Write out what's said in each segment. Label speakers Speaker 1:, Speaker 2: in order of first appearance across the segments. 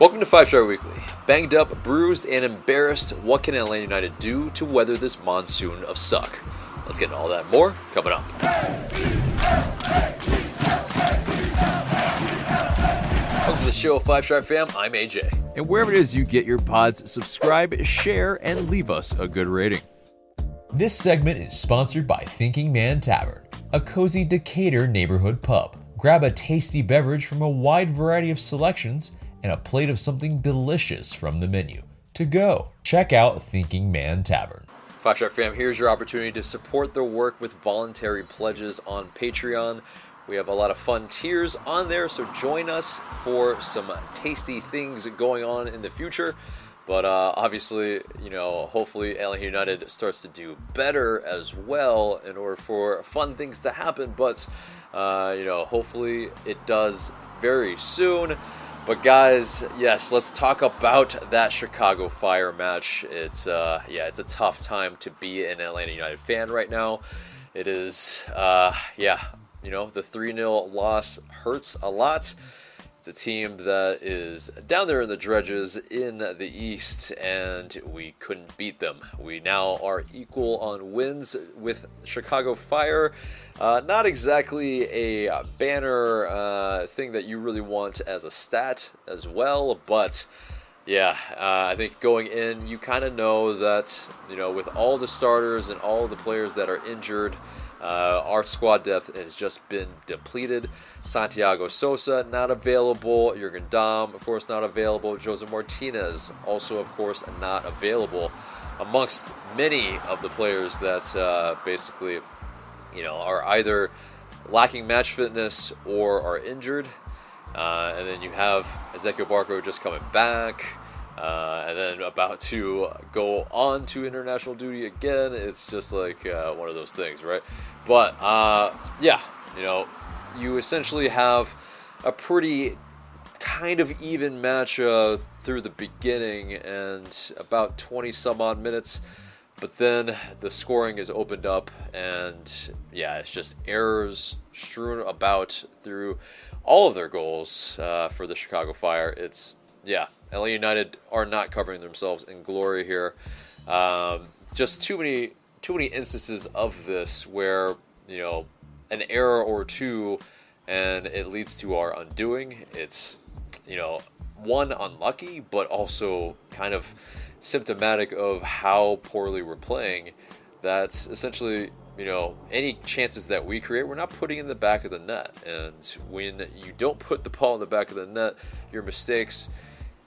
Speaker 1: Welcome to Five Star Weekly. Banged up, bruised, and embarrassed, what can Atlanta United do to weather this monsoon of suck? Let's get into all that and more coming up. Welcome to the show, Five Star Fam. I'm AJ.
Speaker 2: And wherever it is you get your pods, subscribe, share, and leave us a good rating.
Speaker 3: This segment is sponsored by Thinking Man Tavern, a cozy Decatur neighborhood pub. Grab a tasty beverage from a wide variety of selections and a plate of something delicious from the menu. To go, check out Thinking Man Tavern.
Speaker 1: Five Star Fam, here's your opportunity to support their work with voluntary pledges on Patreon. We have a lot of fun tiers on there, so join us for some tasty things going on in the future. But uh, obviously, you know, hopefully Atlanta United starts to do better as well in order for fun things to happen. But, uh, you know, hopefully it does very soon. But guys, yes, let's talk about that Chicago Fire match. It's uh, yeah, it's a tough time to be an Atlanta United fan right now. It is uh, yeah, you know, the 3-0 loss hurts a lot. It's a team that is down there in the dredges in the East, and we couldn't beat them. We now are equal on wins with Chicago Fire. Uh, not exactly a banner uh, thing that you really want as a stat as well, but yeah, uh, I think going in, you kind of know that, you know, with all the starters and all the players that are injured, uh, our squad depth has just been depleted. Santiago Sosa not available. Jurgen Damm, of course, not available. Jose Martinez also, of course, not available. Amongst many of the players that uh, basically, you know, are either lacking match fitness or are injured. Uh, and then you have Ezequiel Barco just coming back. Uh, and then about to go on to international duty again. It's just like uh, one of those things, right? But uh, yeah, you know, you essentially have a pretty kind of even match uh, through the beginning and about 20 some odd minutes. But then the scoring is opened up, and yeah, it's just errors strewn about through all of their goals uh, for the Chicago Fire. It's yeah, LA United are not covering themselves in glory here. Um, just too many too many instances of this where you know an error or two and it leads to our undoing. It's you know one unlucky, but also kind of symptomatic of how poorly we're playing. That's essentially you know any chances that we create, we're not putting in the back of the net. And when you don't put the ball in the back of the net, your mistakes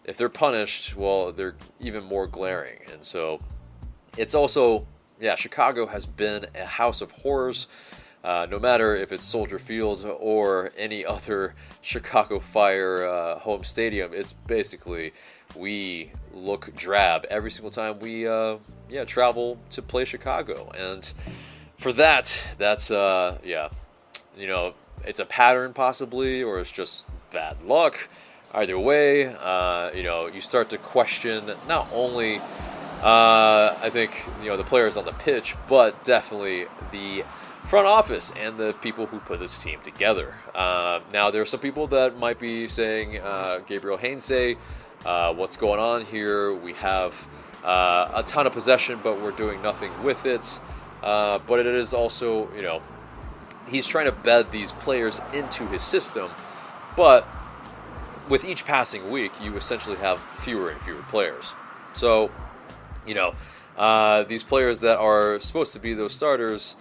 Speaker 1: if they're punished, well, they're even more glaring. And so it's also, yeah, Chicago has been a house of horrors. Uh, no matter if it's Soldier Field or any other Chicago Fire uh, home stadium, it's basically we look drab every single time we uh, yeah travel to play Chicago, and for that, that's uh, yeah, you know, it's a pattern possibly, or it's just bad luck either way, uh, you know, you start to question not only, uh, I think, you know, the players on the pitch, but definitely the front office and the people who put this team together. Uh, now, there are some people that might be saying, uh, Gabriel Heinze, uh, what's going on here? We have uh, a ton of possession, but we're doing nothing with it. but it is also, you know, he's trying to bed these players into his system, but with each passing week, you essentially have fewer and fewer players. So, you know, uh, these players that are supposed to be those starters,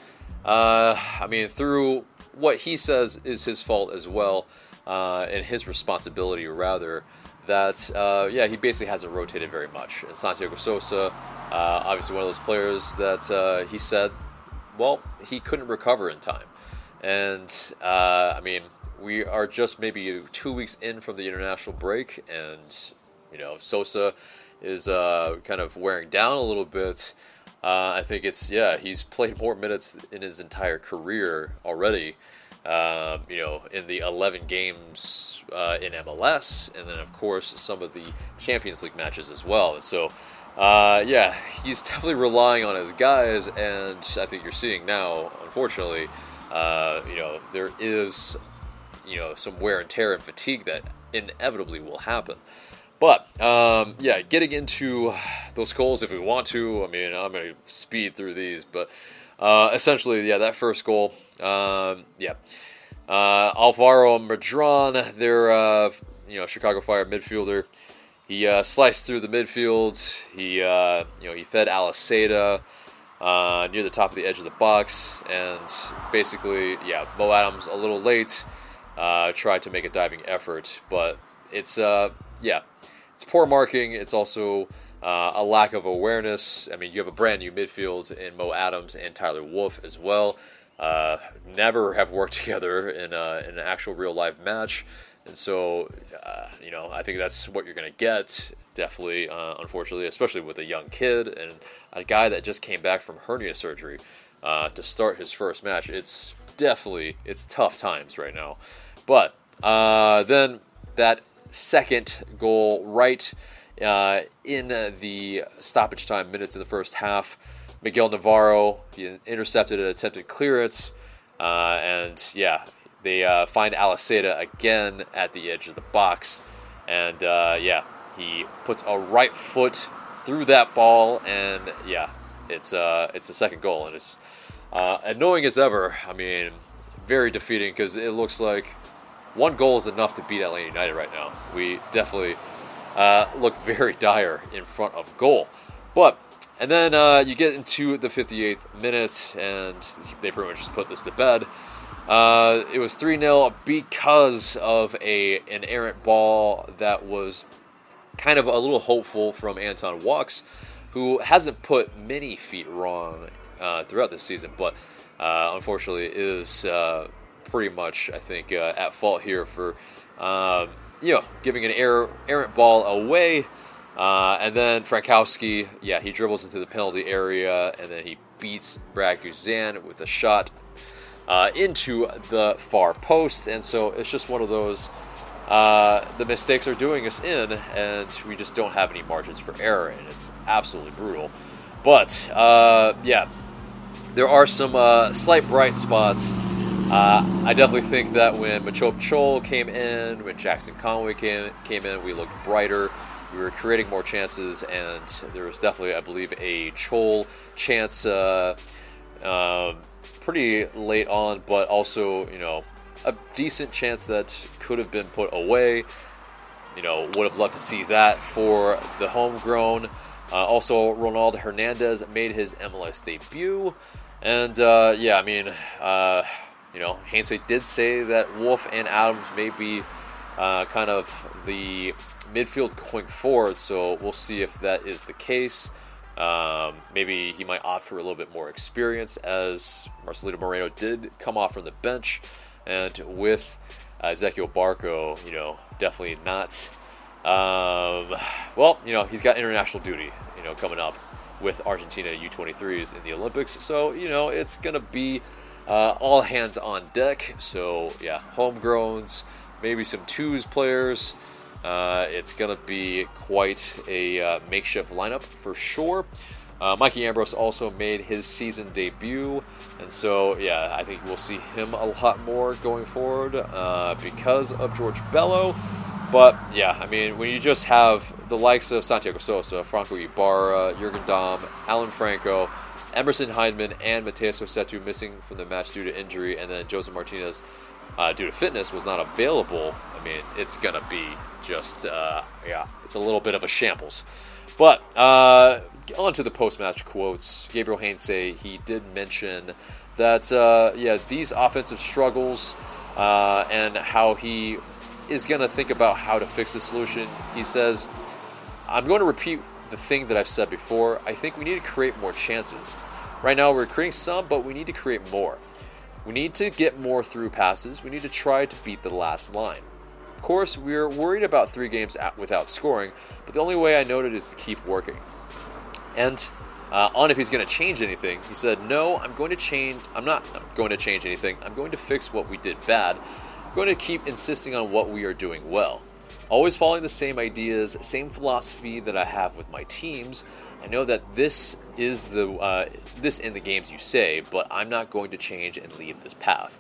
Speaker 1: uh, I mean, through what he says is his fault as well, uh, and his responsibility, rather, that, uh, yeah, he basically hasn't rotated very much. And Santiago Sosa, uh, obviously one of those players that uh, he said, well, he couldn't recover in time. And, I mean, we are just maybe two weeks in from the international break, and you know Sosa is uh, kind of wearing down a little bit. Uh, I think it's yeah he's played more minutes in his entire career already. Um, you know, in the 11 games uh, in MLS, and then of course some of the Champions League matches as well. So, uh, yeah, he's definitely relying on his guys, and I think you're seeing now, unfortunately, uh, you know, there is you know some wear and tear and fatigue that inevitably will happen. But um, yeah, getting into those goals if we want to. I mean, I'm going to speed through these, but uh, essentially, yeah, that first goal, um, yeah. Uh, Alvaro Medran, their uh, you know Chicago Fire midfielder, he uh, sliced through the midfield. He uh, you know he fed Aliseda uh, near the top of the edge of the box, and basically, yeah, Mo Adams a little late. Uh, tried to make a diving effort, but it's uh, yeah, it's poor marking. It's also uh, a lack of awareness. I mean, you have a brand new midfield in Mo Adams and Tyler Wolff as well. Uh, never have worked together in, a, in an actual real life match. And so, uh, you know, I think that's what you're going to get, definitely, uh, unfortunately, especially with a young kid and a guy that just came back from hernia surgery uh, to start his first match. It's definitely, it's tough times right now. But uh, then that second goal right uh, in the stoppage time minutes in the first half, Miguel Navarro he intercepted an attempted clearance. Uh, and yeah, they uh, find Aliseda again at the edge of the box, and uh, yeah, he puts a right foot through that ball, and yeah, it's uh, it's the second goal, and it's uh, annoying as ever. I mean, very defeating because it looks like one goal is enough to beat Atlanta United right now. We definitely uh, look very dire in front of goal, but. And then uh, you get into the 58th minute, and they pretty much just put this to bed. Uh, it was 3 0 because of a an errant ball that was kind of a little hopeful from Anton Walkes, who hasn't put many feet wrong uh, throughout this season, but uh, unfortunately is uh, pretty much, I think, uh, at fault here for um, you know giving an errant ball away. Uh, and then Frankowski, yeah, he dribbles into the penalty area and then he beats Brad Guzan with a shot uh, into the far post. And so it's just one of those. Uh, the mistakes are doing us in, and we just don't have any margins for error, and it's absolutely brutal. But uh, yeah, there are some uh, slight bright spots. Uh, I definitely think that when Machop Chol came in, when Jackson Conway came came in, we looked brighter. We were creating more chances, and there was definitely, I believe, a Chol chance. Uh, um, pretty late on, but also, you know, a decent chance that could have been put away. You know, would have loved to see that for the homegrown. Uh, also, Ronald Hernandez made his MLS debut. And uh, yeah, I mean, uh, you know, Heinze did say that Wolff and Adams may be uh, kind of the midfield going forward, so we'll see if that is the case. Um, maybe he might opt for a little bit more experience, as Marcelino Moreno did come off from the bench, and with Ezequiel Barco, you know, definitely not. Um, well, you know, he's got international duty, you know, coming up with Argentina U23s in the Olympics, so you know it's gonna be uh, all hands on deck. So yeah, homegrowns, maybe some twos players. Uh, it's to be quite a uh, makeshift lineup for sure. Uh, Mikey Ambrose also made his season debut, and so yeah, I think we'll see him a lot more going forward uh, because of George Bello. But yeah, I mean, when you just have the likes of Santiago Sosa, Franco Ibarra, Jurgen Damm, Alan Franco, Emerson Hyndman, and Matheus Rossetto missing from the match due to injury, and then Joseph Martinez uh, due to fitness was not available, I mean, it's going to be just, uh, yeah, it's a little bit of a shambles. But uh, on to the post match quotes. Gabriel Heinze, he did mention that, uh, yeah, these offensive struggles uh, and how he is going to think about how to fix the solution. He says, I'm going to repeat the thing that I've said before. I think we need to create more chances. Right now, we're creating some, but we need to create more. We need to get more through passes. We need to try to beat the last line. Of course, we're worried about three games without scoring, but the only way I noted is to keep working. And uh, on if he's going to change anything, he said, "No, I'm going to change. I'm not going to change anything. I'm going to fix what we did bad. I'm going to keep insisting on what we are doing well. Always following the same ideas, same philosophy that I have with my teams. I know that this is the uh, this in the games you say, but I'm not going to change and leave this path.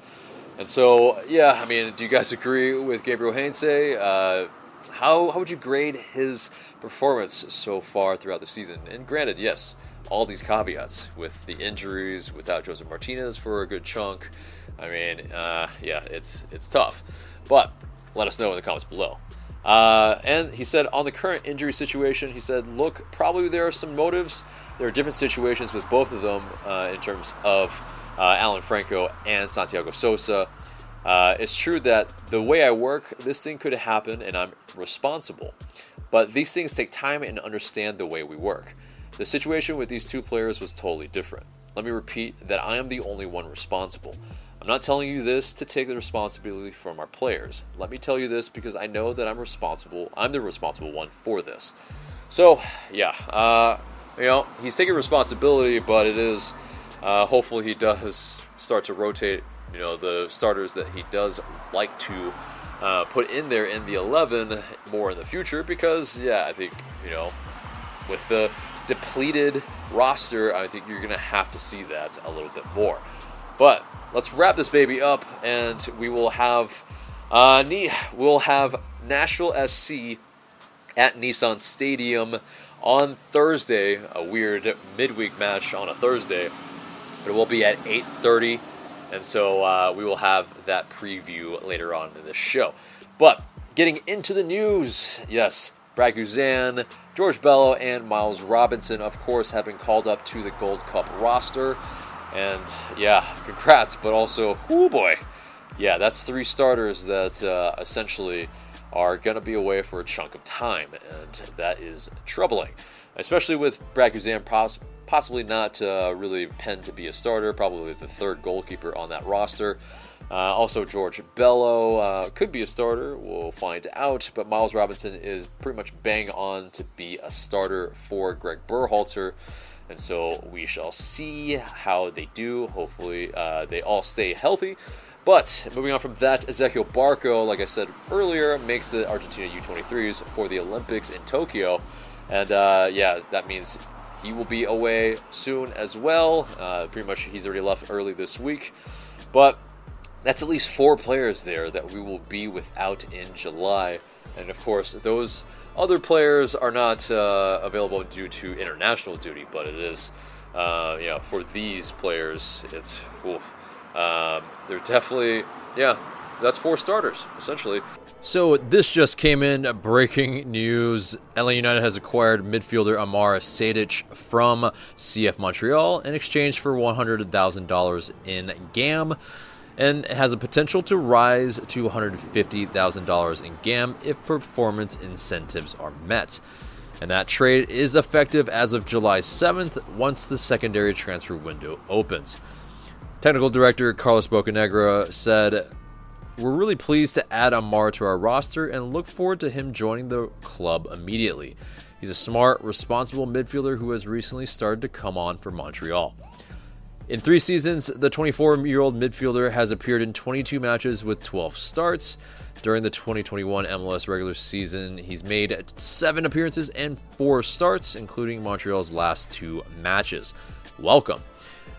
Speaker 1: And so, yeah, I mean, do you guys agree with Gabriel Heinze? Uh, how, how would you grade his performance so far throughout the season? And granted, yes, all these caveats with the injuries, without Joseph Martinez for a good chunk. I mean, uh, yeah, it's it's tough. But let us know in the comments below. Uh, and he said on the current injury situation, he said, look, probably there are some motives. There are different situations with both of them uh, in terms of uh, Alan Franco and Santiago Sosa. Uh, it's true that the way I work, this thing could happen and I'm responsible. But these things take time and understand the way we work. The situation with these two players was totally different. Let me repeat that I am the only one responsible. I'm not telling you this to take the responsibility from our players. Let me tell you this because I know that I'm responsible. I'm the responsible one for this. So, yeah, uh, you know, he's taking responsibility, but it is uh, hopefully he does start to rotate, you know, the starters that he does like to uh, put in there in the 11 more in the future because, yeah, I think, you know, with the depleted roster, I think you're going to have to see that a little bit more. But let's wrap this baby up, and we will have uh, we'll have Nashville SC at Nissan Stadium on Thursday. A weird midweek match on a Thursday, but it will be at 8:30, and so uh, we will have that preview later on in the show. But getting into the news, yes, Brad Guzan, George Bello, and Miles Robinson, of course, have been called up to the Gold Cup roster. And yeah, congrats, but also, oh boy, yeah, that's three starters that uh, essentially are going to be away for a chunk of time, and that is troubling, especially with Brad Guzan poss- possibly not uh, really penned to be a starter, probably the third goalkeeper on that roster. Uh, also, George Bello uh, could be a starter. We'll find out. But Miles Robinson is pretty much bang on to be a starter for Greg Berhalter. And so we shall see how they do. Hopefully, uh, they all stay healthy. But moving on from that, Ezequiel Barco, like I said earlier, makes the Argentina U23s for the Olympics in Tokyo. And uh, yeah, that means he will be away soon as well. Uh, pretty much he's already left early this week. But that's at least four players there that we will be without in July. And of course, those other players are not uh, available due to international duty, but it is, uh, you know, for these players, it's, oof. Um, they're definitely, yeah, that's four starters, essentially. So this just came in breaking news. LA United has acquired midfielder Amara Sejdic from CF Montreal in exchange for $100,000 in GAM and has a potential to rise to $150,000 in GAM if performance incentives are met. And that trade is effective as of July 7th once the secondary transfer window opens. Technical director Carlos Bocanegra said, We're really pleased to add Amar to our roster and look forward to him joining the club immediately. He's a smart, responsible midfielder who has recently started to come on for Montreal. In three seasons, the 24 year old midfielder has appeared in 22 matches with 12 starts. During the 2021 MLS regular season, he's made seven appearances and four starts, including Montreal's last two matches. Welcome.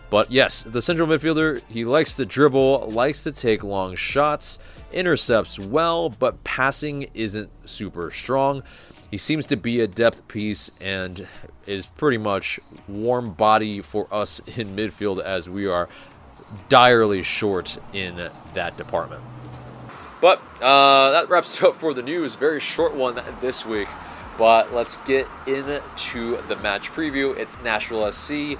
Speaker 1: But yes, the central midfielder, he likes to dribble, likes to take long shots, intercepts well, but passing isn't super strong. He seems to be a depth piece and is pretty much warm body for us in midfield as we are direly short in that department. But uh, that wraps it up for the news. Very short one this week. But let's get into the match preview. It's Nashville SC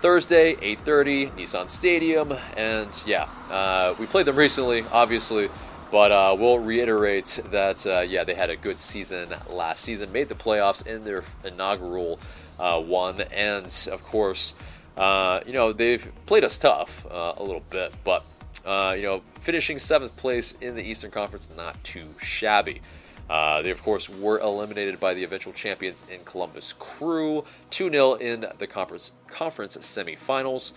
Speaker 1: Thursday, 8:30, Nissan Stadium, and yeah, uh, we played them recently, obviously. But uh, we'll reiterate that, uh, yeah, they had a good season last season, made the playoffs in their inaugural uh, one, and of course, uh, you know, they've played us tough uh, a little bit, but, uh, you know, finishing seventh place in the Eastern Conference, not too shabby. they, of course, were eliminated by the eventual champions in Columbus Crew, 2 0 in the conference, conference semifinals.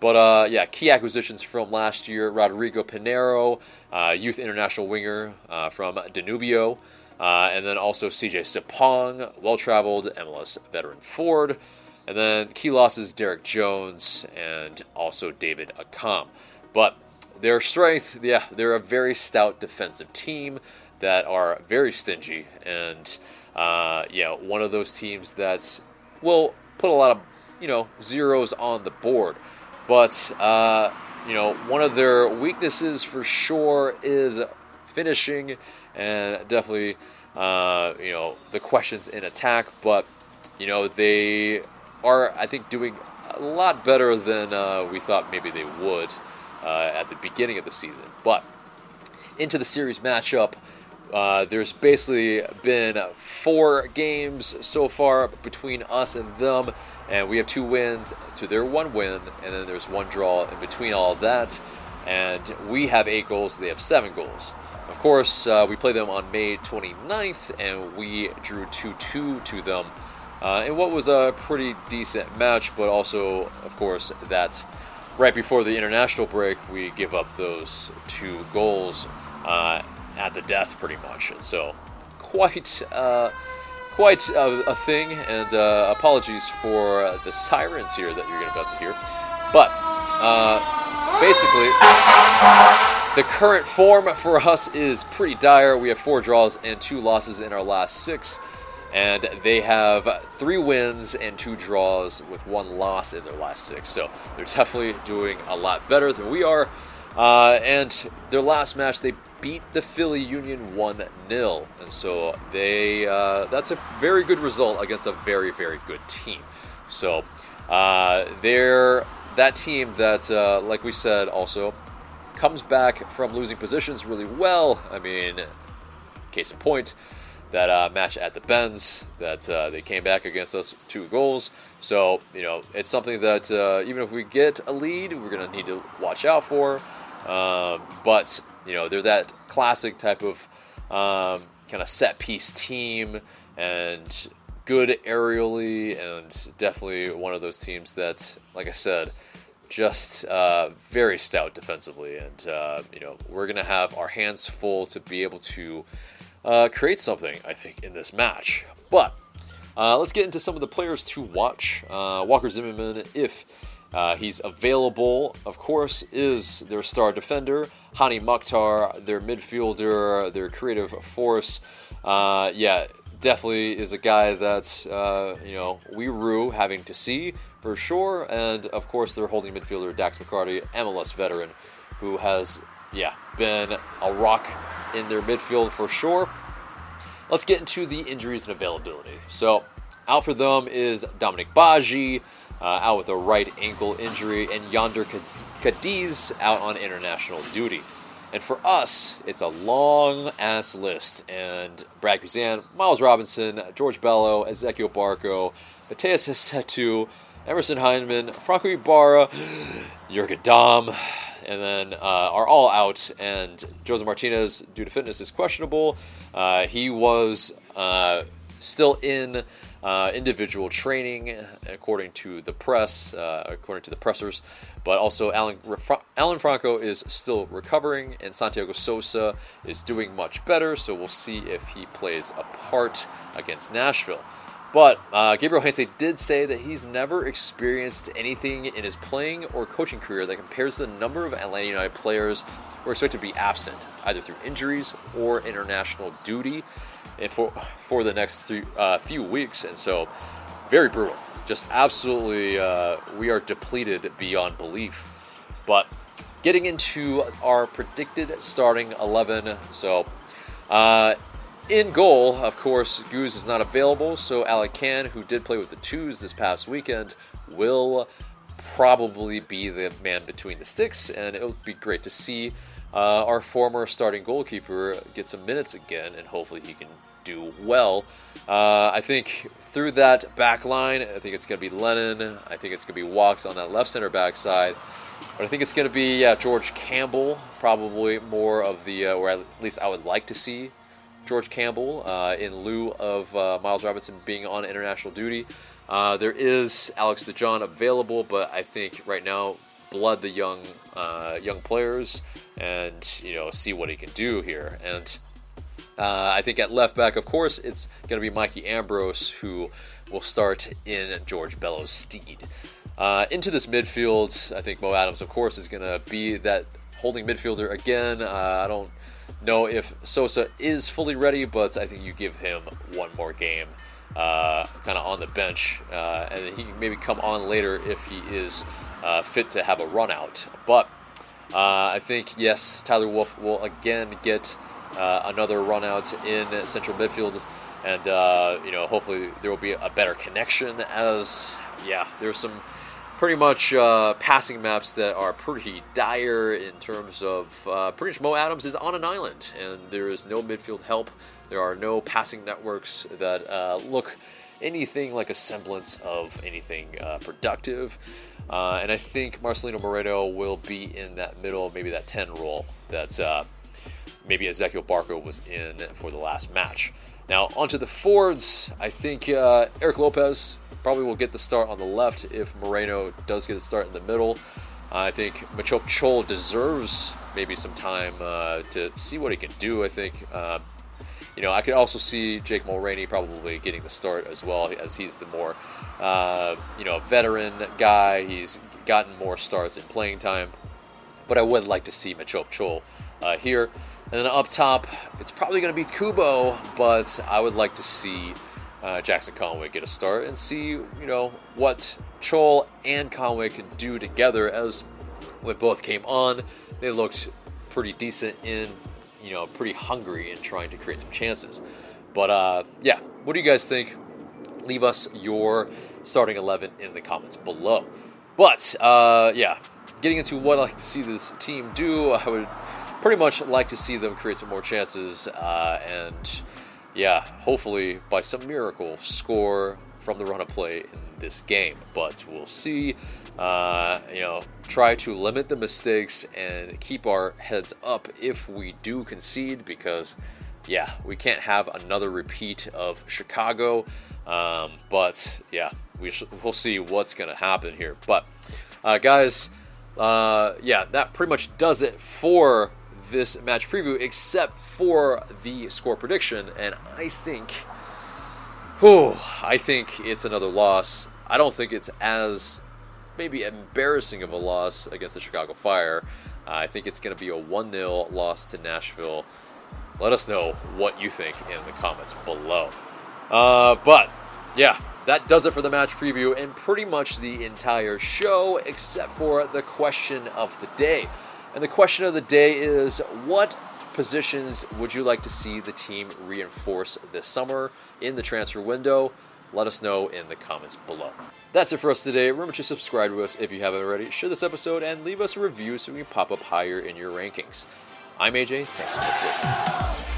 Speaker 1: But uh, yeah, key acquisitions from last year Rodrigo Pinheiro, uh, youth international winger uh, from Danubio, uh, and then also CJ Sapong, well traveled MLS veteran Ford, and then key losses Derek Jones and also David Accam. But their strength, yeah, they're a very stout defensive team. that are very stingy, and uh, yeah, one of those teams that's will put a lot of you know zeros on the board. But uh, you know, one of their weaknesses for sure is finishing, and definitely uh, you know the questions in attack. But you know they are, I think, doing a lot better than uh, we thought maybe they would uh, at the beginning of the season. But into the series matchup. Uh, there's basically been four games so far between us and them, and we have two wins to their one win, and then there's one draw in between all of that. And we have eight goals, they have seven goals. Of course, uh, we played them on May 29th, and we drew 2 2 to them uh, in what was a pretty decent match, but also, of course, that's right before the international break, we give up those two goals. Uh, at the death, pretty much. So, quite uh, quite a, a, thing. And uh, apologies for the sirens here that you're about to hear. But uh, basically, the current form for us is pretty dire. We have four draws and two losses in our last six. And they have three wins and two draws with one loss in their last six. So they're definitely doing a lot better than we are. Uh, and their last match, they beat the Philly Union 1 0. And so they uh, that's a very good result against a very, very good team. So uh, they're that team that, uh, like we said, also comes back from losing positions really well. I mean, case in point, that uh, match at the Benz that uh, they came back against us two goals. So you know it's something that uh, even if we get a lead, we're gonna need to watch out for. Um, but you know, they're that classic type of um, kind of set piece team and good aerially, and definitely one of those teams that, like I said, just uh, very stout defensively. And, uh, you know, we're to have our hands full to be able to uh, create something, I think, in this match. But uh, let's get into some of the players to watch. Uh, Walker Zimmerman, if uh, he's available, of course, is their star defender. Hani Mukhtar, their midfielder, their creative force. Uh, yeah, definitely is a guy that, uh, you know, we rue having to see for sure. And of course, their holding midfielder, Dax McCarty, MLS veteran, who has, yeah, been a rock in their midfield for sure. Let's get into the injuries and availability. So, out for them is Dominic Badji uh, out with a right ankle injury, and Jhonder Cadiz out on international duty. And for us, it's a long ass list. And Brad Guzan, Miles Robinson, George Bello, Ezequiel Barco, Matheus Rossetto, Emerson Hyndman, Franco Ibarra, Jurgen Damm, and then uh, are all out. And Jose Martinez, due to fitness, is questionable. Uh, he was uh, still in uh, individual training, according to the press, uh, according to the pressers. But also, Alan, Alan Franco is still recovering, and Santiago Sosa is doing much better. So we'll see if he plays a part against Nashville. But uh, Gabriel Heinze did say that he's never experienced anything in his playing or coaching career that compares the number of Atlanta United players who are expected to be absent, either through injuries or international duty for for the next three, uh, few weeks, and so very brutal. Just absolutely, uh, we are depleted beyond belief. But getting into our predicted starting eleven, so. Uh, in goal, of course, Goose is not available, so Alec Kann, who did play with the twos this past weekend, will probably be the man between the sticks, and it would be great to see uh, our former starting goalkeeper get some minutes again, and hopefully he can do well. Uh, I think through that back line, I think it's going to be Lennon. I think it's going to be Walkes on that left center back side. But I think it's going to be yeah, George Campbell, probably more of the, uh, or at least I would like to see George Campbell uh, in lieu of uh, Miles Robinson being on international duty. Uh, there is Alex DeJohn available, but I think right now blood the young uh, young players and you know see what he can do here. And uh, I think at left back, of course, it's going to be Mikey Ambrose who will start in George Bello's steed. Uh, into this midfield, I think Mo Adams, of course, is going to be that holding midfielder again. Uh, I don't know if Sosa is fully ready, but I think you give him one more game, uh, kind of on the bench, uh, and he can maybe come on later if he is uh, fit to have a run out. But uh, I think yes, Tyler Wolff will again get uh, another run out in central midfield, and uh, you know hopefully there will be a better connection. As yeah, there's some pretty much uh, passing maps that are pretty dire in terms of uh, pretty much Mo Adams is on an island and there is no midfield help. There are no passing networks that uh, look anything like a semblance of anything uh, productive. Uh, and I think Marcelino Moreno will be in that middle, maybe that 10 role that's uh, maybe Ezequiel Barco was in for the last match. Now, onto the forwards, I think Erik Lopez probably will get the start on the left if Moreno does get a start in the middle. I think Machop Chol deserves maybe some time uh, to see what he can do. I think, uh, you know, I could also see Jake Mulraney probably getting the start as well, as he's the more, uh, you know, veteran guy. He's gotten more starts in playing time, but I would like to see Machop Chol uh, here. And then up top, it's probably going to be Cubo, but I would like to see uh, Jackson Conway get a start and see, you know, what Chol and Conway can do together. As when both came on, they looked pretty decent in, you know, pretty hungry in trying to create some chances. But uh, yeah, what do you guys think? Leave us your starting 11 in the comments below. But uh, yeah, getting into what I like to see this team do, I would pretty much like to see them create some more chances uh, and yeah, hopefully by some miracle, score from the run of play in this game. But we'll see. Uh, you know, try to limit the mistakes and keep our heads up if we do concede because, yeah, we can't have another repeat of Chicago. Um, but yeah, we sh- we'll see what's going to happen here. But uh, guys, uh, yeah, that pretty much does it for this match preview, except for the score prediction. And I think, whew, I think it's another loss. I don't think it's as maybe embarrassing of a loss against the Chicago Fire. Uh, I think it's going to be a 1 0 loss to Nashville. Let us know what you think in the comments below. Uh, but, yeah, that does it for the match preview and pretty much the entire show, except for the question of the day. And the question of the day is what positions would you like to see the team reinforce this summer in the transfer window? Let us know in the comments below. That's it for us today. Remember to subscribe to us if you haven't already, share this episode, and leave us a review so we can pop up higher in your rankings. I'm AJ. Thanks so much for listening.